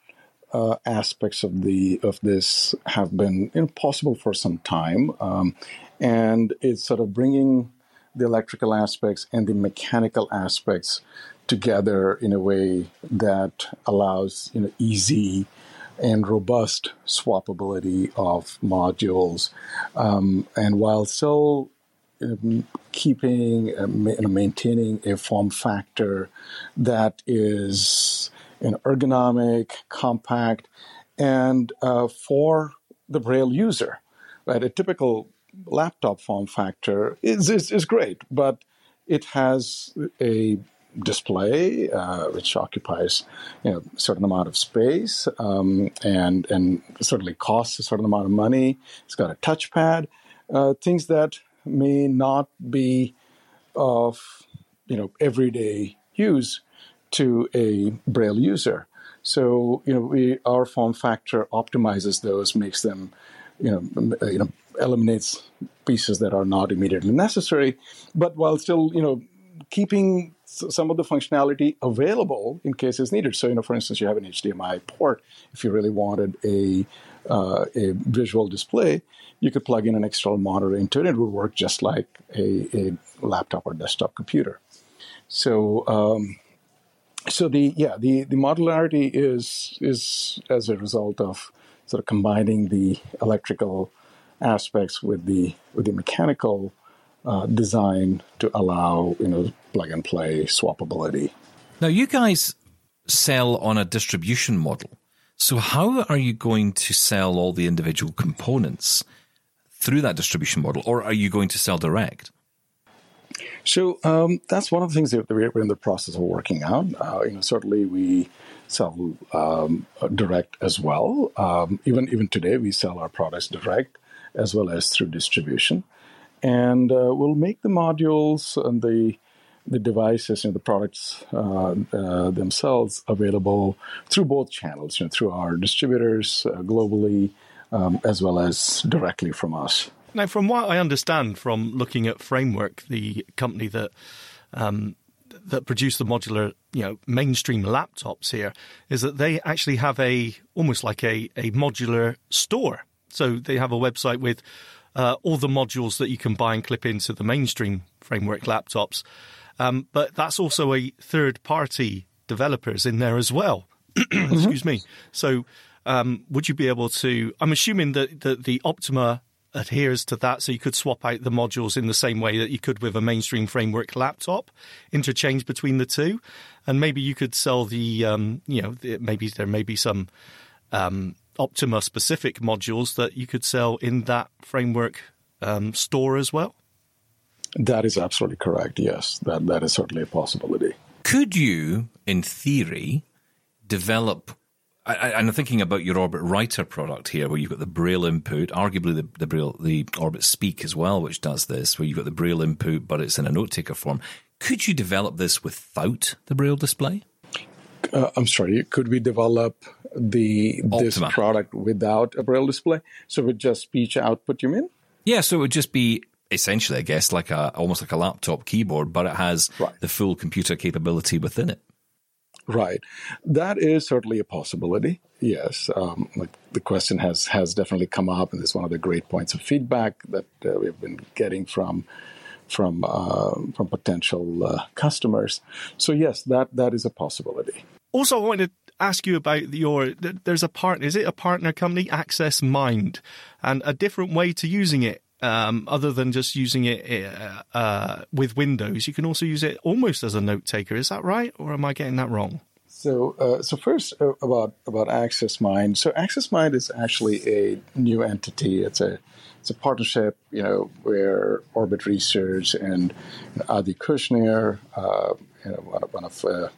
uh, aspects of the of this have been impossible for some time, um, and it's sort of bringing the electrical aspects and the mechanical aspects together in a way that allows you know easy and robust swappability of modules, um, and while still um, keeping uh, ma- maintaining a form factor that is an ergonomic, compact, and uh, for the Braille user, right? A typical laptop form factor is, is, is great, but it has a display uh, which occupies you know a certain amount of space um, and and certainly costs a certain amount of money. It's got a touchpad, uh, things that may not be of you know everyday use to a braille user. So you know we our form factor optimizes those makes them you know uh, you know eliminates pieces that are not immediately necessary but while still you know keeping some of the functionality available in case it's needed. So you know for instance you have an hdmi port. If you really wanted a uh, a visual display you could plug in an external monitor into it it would work just like a, a laptop or desktop computer so um, so the yeah the the modularity is is as a result of sort of combining the electrical aspects with the with the mechanical uh, design to allow you know plug and play swappability. Now, you guys sell on a distribution model. So, how are you going to sell all the individual components through that distribution model, or are you going to sell direct? So um, that's one of the things that we're in the process of working out. Uh, you know, certainly we sell um, direct as well. Um, even even today, we sell our products direct as well as through distribution, and uh, we'll make the modules and the the devices and the products uh, uh, themselves available through both channels, you know, through our distributors uh, globally, um, as well as directly from us. Now, from what I understand from looking at Framework, the company that um, that produce the modular, you know, mainstream laptops here, is that they actually have a almost like a, a modular store. So they have a website with uh, all the modules that you can buy and clip into the mainstream Framework laptops. Um, but that's also a third party developers in there as well. Excuse me. So um, would you be able to? I'm assuming that, that the Optima adheres to that, so you could swap out the modules in the same way that you could with a mainstream framework laptop, interchange between the two, and maybe you could sell the, um, you know, maybe there may be some um, Optima specific modules that you could sell in that framework um, store as well. That is absolutely correct. Yes, that that is certainly a possibility. Could you, in theory, develop? I, I, I'm thinking about your Orbit Writer product here, where you've got the Braille input, arguably the, the Braille, the Orbit Speak as well, which does this, where you've got the Braille input, but it's in a note taker form. Could you develop this without the Braille display? Uh, I'm sorry. Could we develop the this Optima. product without a braille display? So with just speech output, you mean? Yeah, so it would just be essentially, I guess, like a almost like a laptop keyboard, but it has Right. the full computer capability within it. Right. That is certainly a possibility. Yes. Um, like the question has has definitely come up, and it's one of the great points of feedback that uh, we've been getting from from uh, from potential uh, customers. So yes, that that is a possibility. Also, I wanted to ask you about your. There's a partner. Is it a partner company, Access Mind, and a different way to using it, um, other than just using it uh, uh, with Windows. You can also use it almost as a note taker. Is that right, or am I getting that wrong? So, uh, so first uh, about about Access Mind. So, Access Mind is actually a new entity. It's a it's a partnership, you know, where Orbit Research and Adi Kushner, uh, you know, one of, one of uh,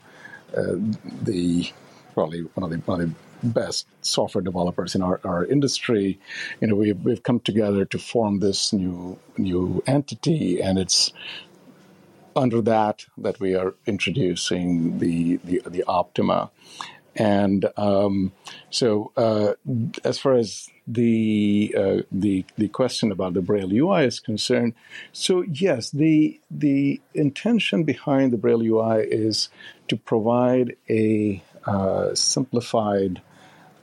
uh, the probably one of the one of the best software developers in our, our industry. You know, we've we've come together to form this new new entity, and it's under that that we are introducing the the, the Optima, and um, so uh, as far as the uh, the the question about the Braille UI is concerned, so yes, the the intention behind the Braille UI is to provide a uh, simplified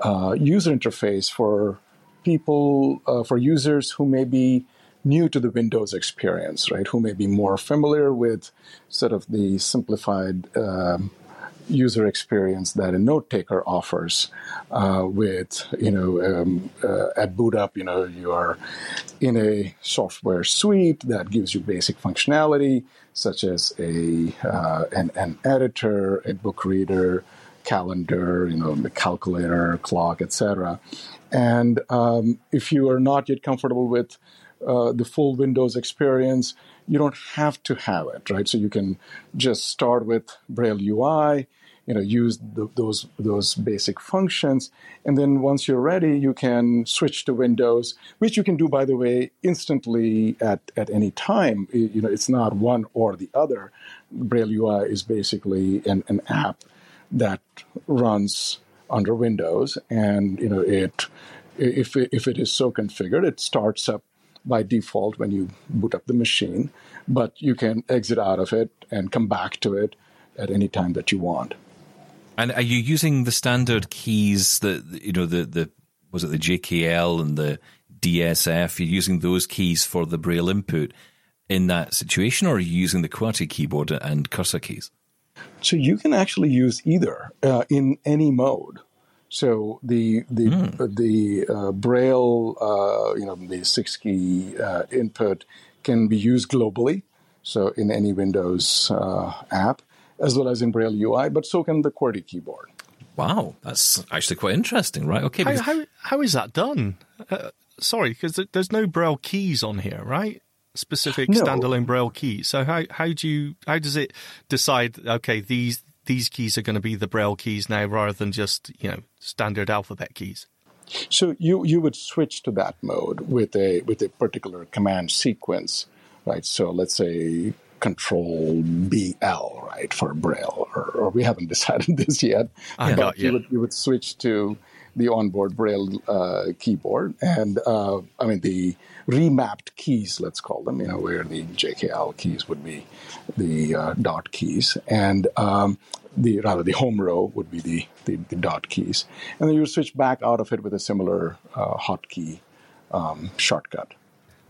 uh, user interface for people uh, for users who may be new to the Windows experience, right? Who may be more familiar with sort of the simplified um, user experience that a note taker offers uh, with, you know, um, uh, at boot up, you know, you are in a software suite that gives you basic functionality such as a uh, an, an editor, a book reader, calendar, you know, the calculator, clock, etc. And um, if you are not yet comfortable with uh, the full Windows experience, you don't have to have it, right? So you can just start with Braille UI, you know, use those those basic functions, and then once you're ready, you can switch to Windows, which you can do, by the way, instantly at at any time. You know, it's not one or the other. Braille UI is basically an, an app that runs under Windows, and you know it if if it is so configured, it starts up by default when you boot up the machine, but you can exit out of it and come back to it at any time that you want. And are you using the standard keys that you know the the was it the JKL and the DSF? You're using those keys for the Braille input in that situation, or are you using the QWERTY keyboard and cursor keys? So you can actually use either uh, in any mode. So the the Hmm. the uh, Braille, uh, you know, the six key uh, input can be used globally. So in any Windows uh, app, as well as in Braille UI, but so can the QWERTY keyboard. Wow, that's actually quite interesting, right? Okay, How, because- how, how is that done? Uh, sorry, because there's no Braille keys on here, right? Specific No. standalone Braille keys. So how how do you how does it decide? Okay, these these keys are going to be the Braille keys now, rather than just you know standard alphabet keys. So you you would switch to that mode with a with a particular command sequence, right? So let's say Control BL, right, for Braille, or, or we haven't decided this yet. I but got you you. would you would switch to the onboard Braille uh, keyboard, and uh, I mean the remapped keys, let's call them, you know, where the JKL keys would be the uh, dot keys, and um, the rather the home row would be the, the, the dot keys, and then you would switch back out of it with a similar uh, hotkey um, shortcut.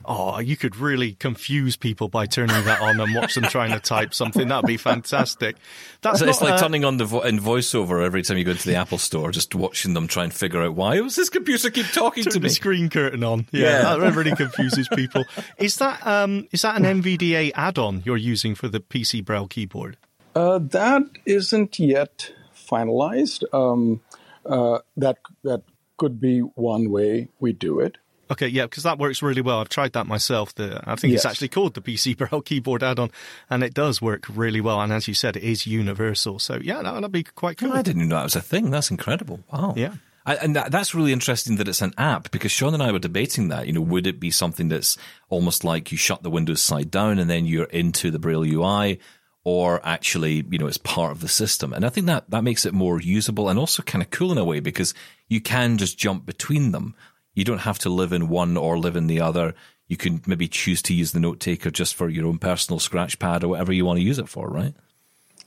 Oh, you could really confuse people by turning that on and watch them trying to type something. That'd be fantastic. That's So it's like uh, turning on the vo- in voiceover every time you go into the Apple Store, just watching them try and figure out why does this computer keep talking to turn me. the screen curtain on. Yeah, Yeah. that really confuses people. Is that um is that an NVDA add-on you're using for the PC Braille keyboard? Uh, that isn't yet finalized. Um, uh, that that could be one way we do it. Okay, yeah, because that works really well. I've tried that myself. The, I think it's actually called the PC Braille keyboard add-on, and it does work really well. And as you said, it is universal. So yeah, that would be quite cool. I didn't even know that was a thing. That's incredible. Wow. Yeah. I, and that, that's really interesting that it's an app because Shaun and I were debating that. You know, would it be something that's almost like you shut the Windows side down and then you're into the Braille UI, or actually, you know, it's part of the system? And I think that that makes it more usable and also kind of cool in a way because you can just jump between them. You don't have to live in one or live in the other. You can maybe choose to use the note taker just for your own personal scratch pad or whatever you want to use it for, right?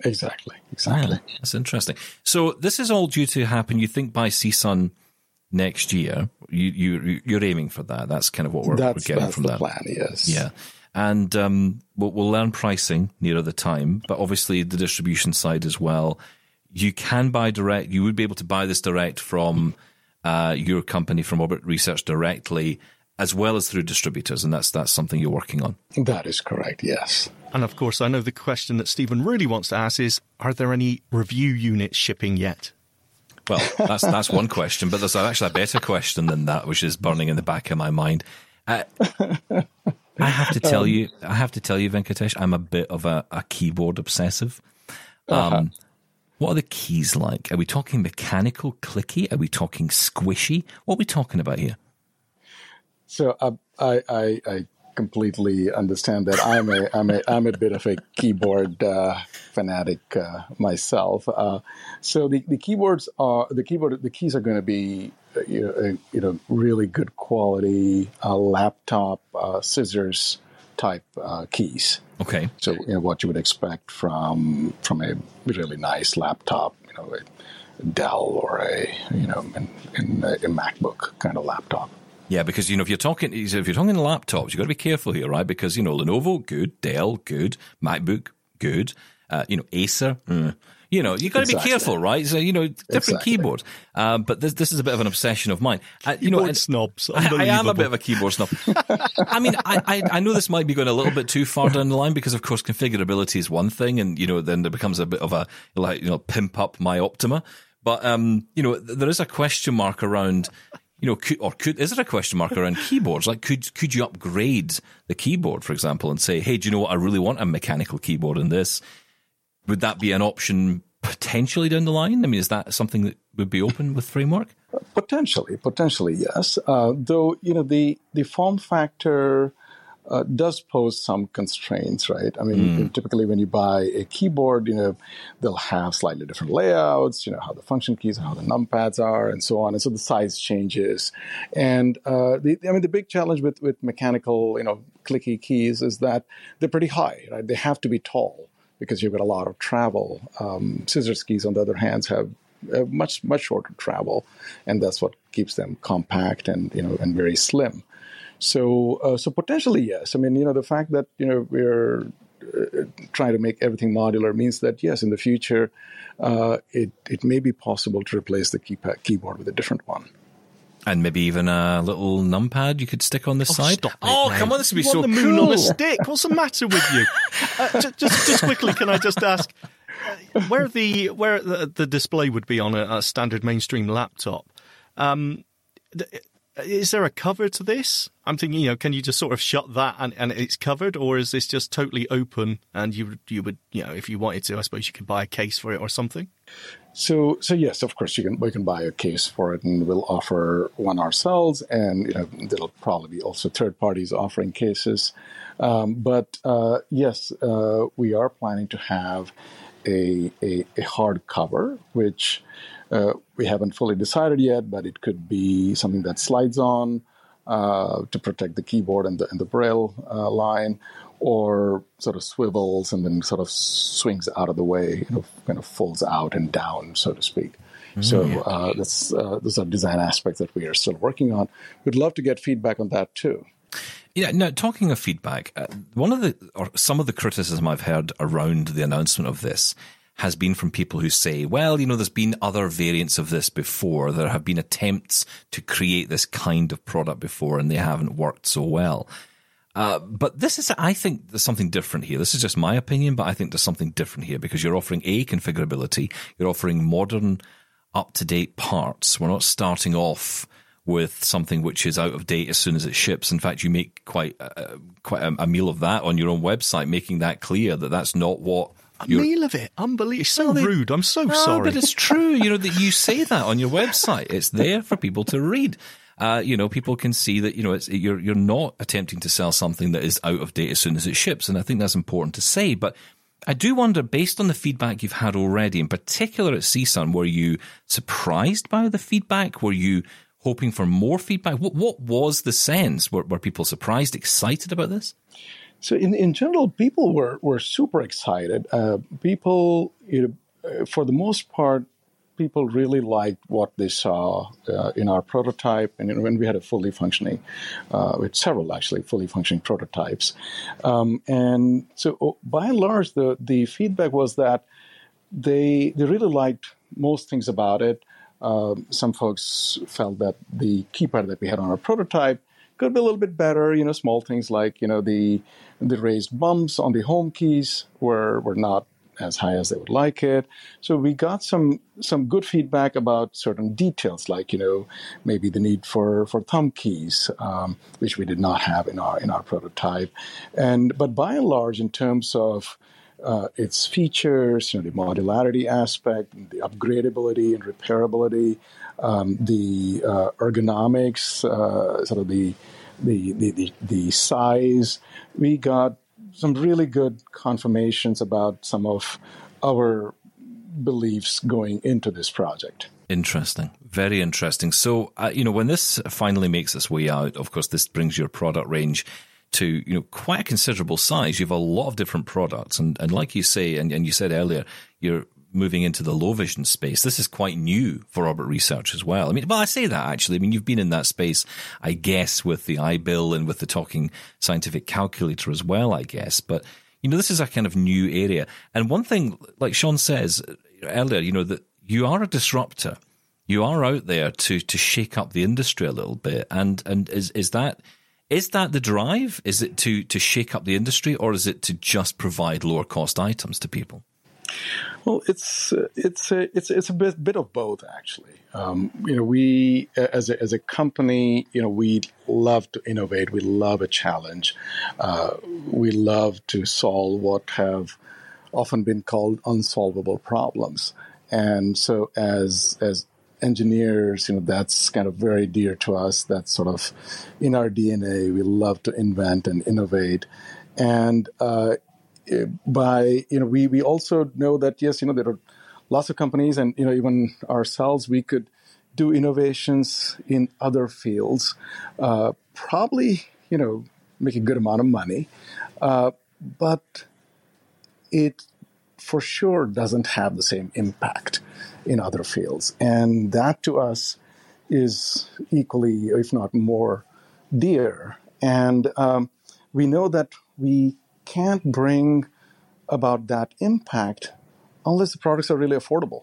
Exactly. Exactly. That's interesting. So this is all due to happen. You think by CSUN next year? You you you're aiming for that. That's kind of what we're, we're That's, getting that's from the that. plan. Yes. Yeah, and um, we'll, we'll learn pricing nearer the time, but obviously the distribution side as well. You can buy direct. You would be able to buy this direct from uh, your company from Orbit Research directly, as well as through distributors, and that's that's something you're working on. That is correct. Yes. And of course, I know the question that Steven really wants to ask is: Are there any review units shipping yet? Well, that's that's one question, but there's actually a better question than that, which is burning in the back of my mind. Uh, I have to tell you, I have to tell you, Venkatesh, I'm a bit of a, a keyboard obsessive. Um, What are the keys like? Are we talking mechanical, clicky? Are we talking squishy? What are we talking about here? So uh, I, I, I completely understand that. I'm a, I'm a, I'm a bit of a keyboard uh, fanatic uh, myself. Uh, so the, the keyboards are the keyboard the keys are going to be you know, you know really good quality uh, laptop uh, scissors type keys. Okay. So you know what you would expect from from a really nice laptop, you know, a Dell or a you know in, in a, a MacBook kind of laptop. Yeah, because you know if you're talking if you're talking laptops, you've got to be careful here, right? Because you know Lenovo, good, Dell, good, MacBook, good, uh, you know Acer, mm, You know, you got to Exactly. be careful, right? So you know, different Exactly. keyboard. Um, but this this is a bit of an obsession of mine. Uh, you know, Keyboard and- snobs. I, I am a bit of a keyboard snob. I mean, I, I, I know this might be going a little bit too far down the line because, of course, configurability is one thing, and you know, then there becomes a bit of a like you know, pimp up my Optima. But um, you know, th- there is a question mark around. You know, could, or could is there a question mark around keyboards? Like, could could you upgrade the keyboard, for example, and say, hey, do you know what? I really want a mechanical keyboard in this. Would that be an option potentially down the line? I mean, is that something that would be open with framework? Potentially, potentially, yes. Uh, though you know the the form factor uh, does pose some constraints, right? I mean, typically when you buy a keyboard, you know they'll have slightly different layouts. You know how the function keys, how the numpads are, and so on. And so the size changes. And uh, the, I mean, the big challenge with with mechanical, you know, clicky keys is that they're pretty high, right? They have to be tall because you've got a lot of travel. Um, scissors keys, on the other hand, have much much shorter travel, and that's what keeps them compact and you know and very slim. So uh, so potentially yes. I mean you know the fact that you know we're uh, trying to make everything modular means that yes in the future uh, it it may be possible to replace the keypad keyboard with a different one. And maybe even a little numpad you could stick on the side. Stop oh, come on, this would be You so the moon cool. on a stick. What's the matter with you? Uh, just, just, just quickly, can I just ask uh, where the where the, the display would be on a, a standard mainstream laptop? Um, th- is there a cover to this? I'm thinking, you know, can you just sort of shut that and, and it's covered, or is this just totally open and you you would, you know, if you wanted to, I suppose you could buy a case for it or something. So, so yes, of course, you can we can buy a case for it, and we'll offer one ourselves, and you know there'll probably be also third parties offering cases. Um, but uh, yes, uh, we are planning to have a a, a hard cover, which uh, we haven't fully decided yet, but it could be something that slides on uh, to protect the keyboard and the and the braille uh, line, or sort of swivels and then sort of swings out of the way, you know, kind of folds out and down, so to speak. So uh, that's uh, those are design aspects that we are still working on. We'd love to get feedback on that too. Yeah, now talking of feedback, uh, one of the or some of the criticism I've heard around the announcement of this has been from people who say, well, you know, there's been other variants of this before. There have been attempts to create this kind of product before and they haven't worked so well. Uh, but this is, I think there's something different here. This is just my opinion, but I think there's something different here because you're offering A, configurability, you're offering modern, up to date parts. We're not starting off with something which is out of date as soon as it ships. In fact, you make quite uh, quite a, a meal of that on your own website, making that clear that that's not what A you're. meal of it, unbelievable. So rude. I'm so No, sorry. but it's true. You know that you say that on your website. It's there for people to read. Uh, you know, people can see that you know it's you're you're not attempting to sell something that is out of date as soon as it ships, and I think that's important to say. But I do wonder, based on the feedback you've had already, in particular at CSUN, were you surprised by the feedback? Were you hoping for more feedback? What what was the sense? Were, were people surprised, excited about this? So in, in general, people were, were super excited. Uh, people, you know, uh, for the most part, people really liked what they saw uh, in our prototype, and when we had a fully functioning, uh, with several actually fully functioning prototypes, um, and so oh, by and large, the the feedback was that they they really liked most things about it. Um, some folks felt that the keypad that we had on our prototype could be a little bit better. You know, small things like you know the the raised bumps on the home keys were were not as high as they would like it. So we got some some good feedback about certain details, like you know maybe the need for for thumb keys, um, which we did not have in our in our prototype. And but by and large, in terms of uh, its features, you know, the modularity aspect, the upgradability and repairability, um, the uh, ergonomics, uh, sort of the the, the the the size. We got some really good confirmations about some of our beliefs going into this project. Interesting. Very interesting. So, uh, you know, when this finally makes its way out, of course, this brings your product range to, you know, quite a considerable size. You have a lot of different products. And, and like you say, and, and you said earlier, you're moving into the low vision space. This is quite new for Orbit Research as well. I mean, well, I say that actually. I mean, you've been in that space, I guess, with the iBill and with the talking scientific calculator as well, I guess. But, you know, this is a kind of new area. And one thing, like Shaun says earlier, you know, that you are a disruptor. You are out there to to shake up the industry a little bit. And and is is that is that the drive? Is it to to shake up the industry, or is it to just provide lower cost items to people? Well, it's uh, it's a it's it's a bit bit of both actually. Um, you know, we as a, as a company, you know, we love to innovate. We love a challenge. Uh, we love to solve what have often been called unsolvable problems. And so, as as engineers, you know, that's kind of very dear to us. That's sort of in our DNA. We love to invent and innovate. And uh, by you know we we also know that yes you know there are lots of companies and you know even ourselves we could do innovations in other fields uh, probably you know make a good amount of money uh, but it for sure doesn't have the same impact in other fields. And that to us is equally if not more dear. And um, we know that we can't bring about that impact unless the products are really affordable,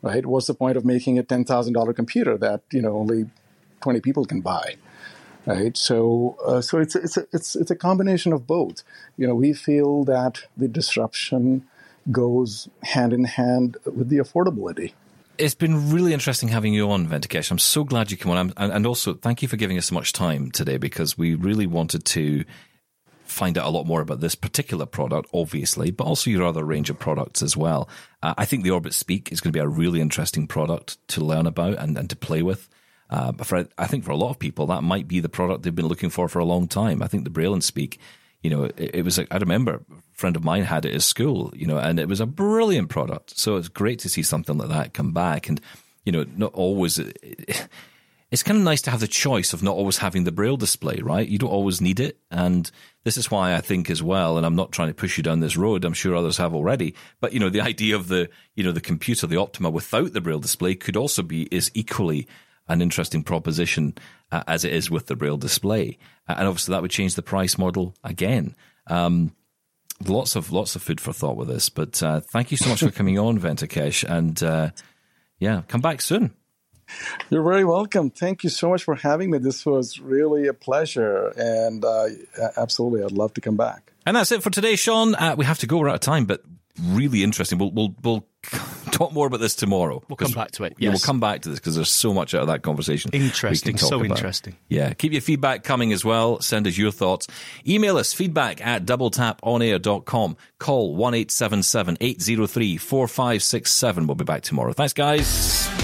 right? What's the point of making a ten thousand dollar computer that you know only twenty people can buy, right? So, uh, so it's it's a, it's it's a combination of both. You know, we feel that the disruption goes hand in hand with the affordability. It's been really interesting having you on, Venkatesh. I'm so glad you came on, and also thank you for giving us so much time today because we really wanted to find out a lot more about this particular product, obviously, but also your other range of products as well. Uh, I think the Orbit Speak is going to be a really interesting product to learn about and, and to play with. Uh, for, I think for a lot of people, that might be the product they've been looking for for a long time. I think the Braille 'n Speak, you know, it, it was, a, I remember a friend of mine had it at school, you know, and it was a brilliant product. So it's great to see something like that come back. And, you know, not always. It, it's kind of nice to have the choice of not always having the braille display, right? You don't always need it. And this is why I think as well, and I'm not trying to push you down this road, I'm sure others have already, but you know, the idea of the, you know, the computer, the Optima without the braille display could also be, is equally an interesting proposition uh, as it is with the braille display. Uh, and obviously that would change the price model again. Um, lots of, lots of food for thought with this, but uh, thank you so much for coming on, Venkatesh. And uh, yeah, come back soon. You're very welcome. Thank you so much for having me. This was really a pleasure, and uh, absolutely, I'd love to come back. And that's it for today, Shaun. Uh, we have to go. We're out of time, but really interesting. We'll we'll we'll talk more about this tomorrow. We'll come back to it. Yeah, Yes. we'll come back to this because there's so much out of that conversation. Interesting. So about. interesting. Yeah, keep your feedback coming as well. Send us your thoughts. Email us feedback at doubletaponair.com. Call one eight seven seven eight zero three four five six seven. We'll be back tomorrow. Thanks, guys.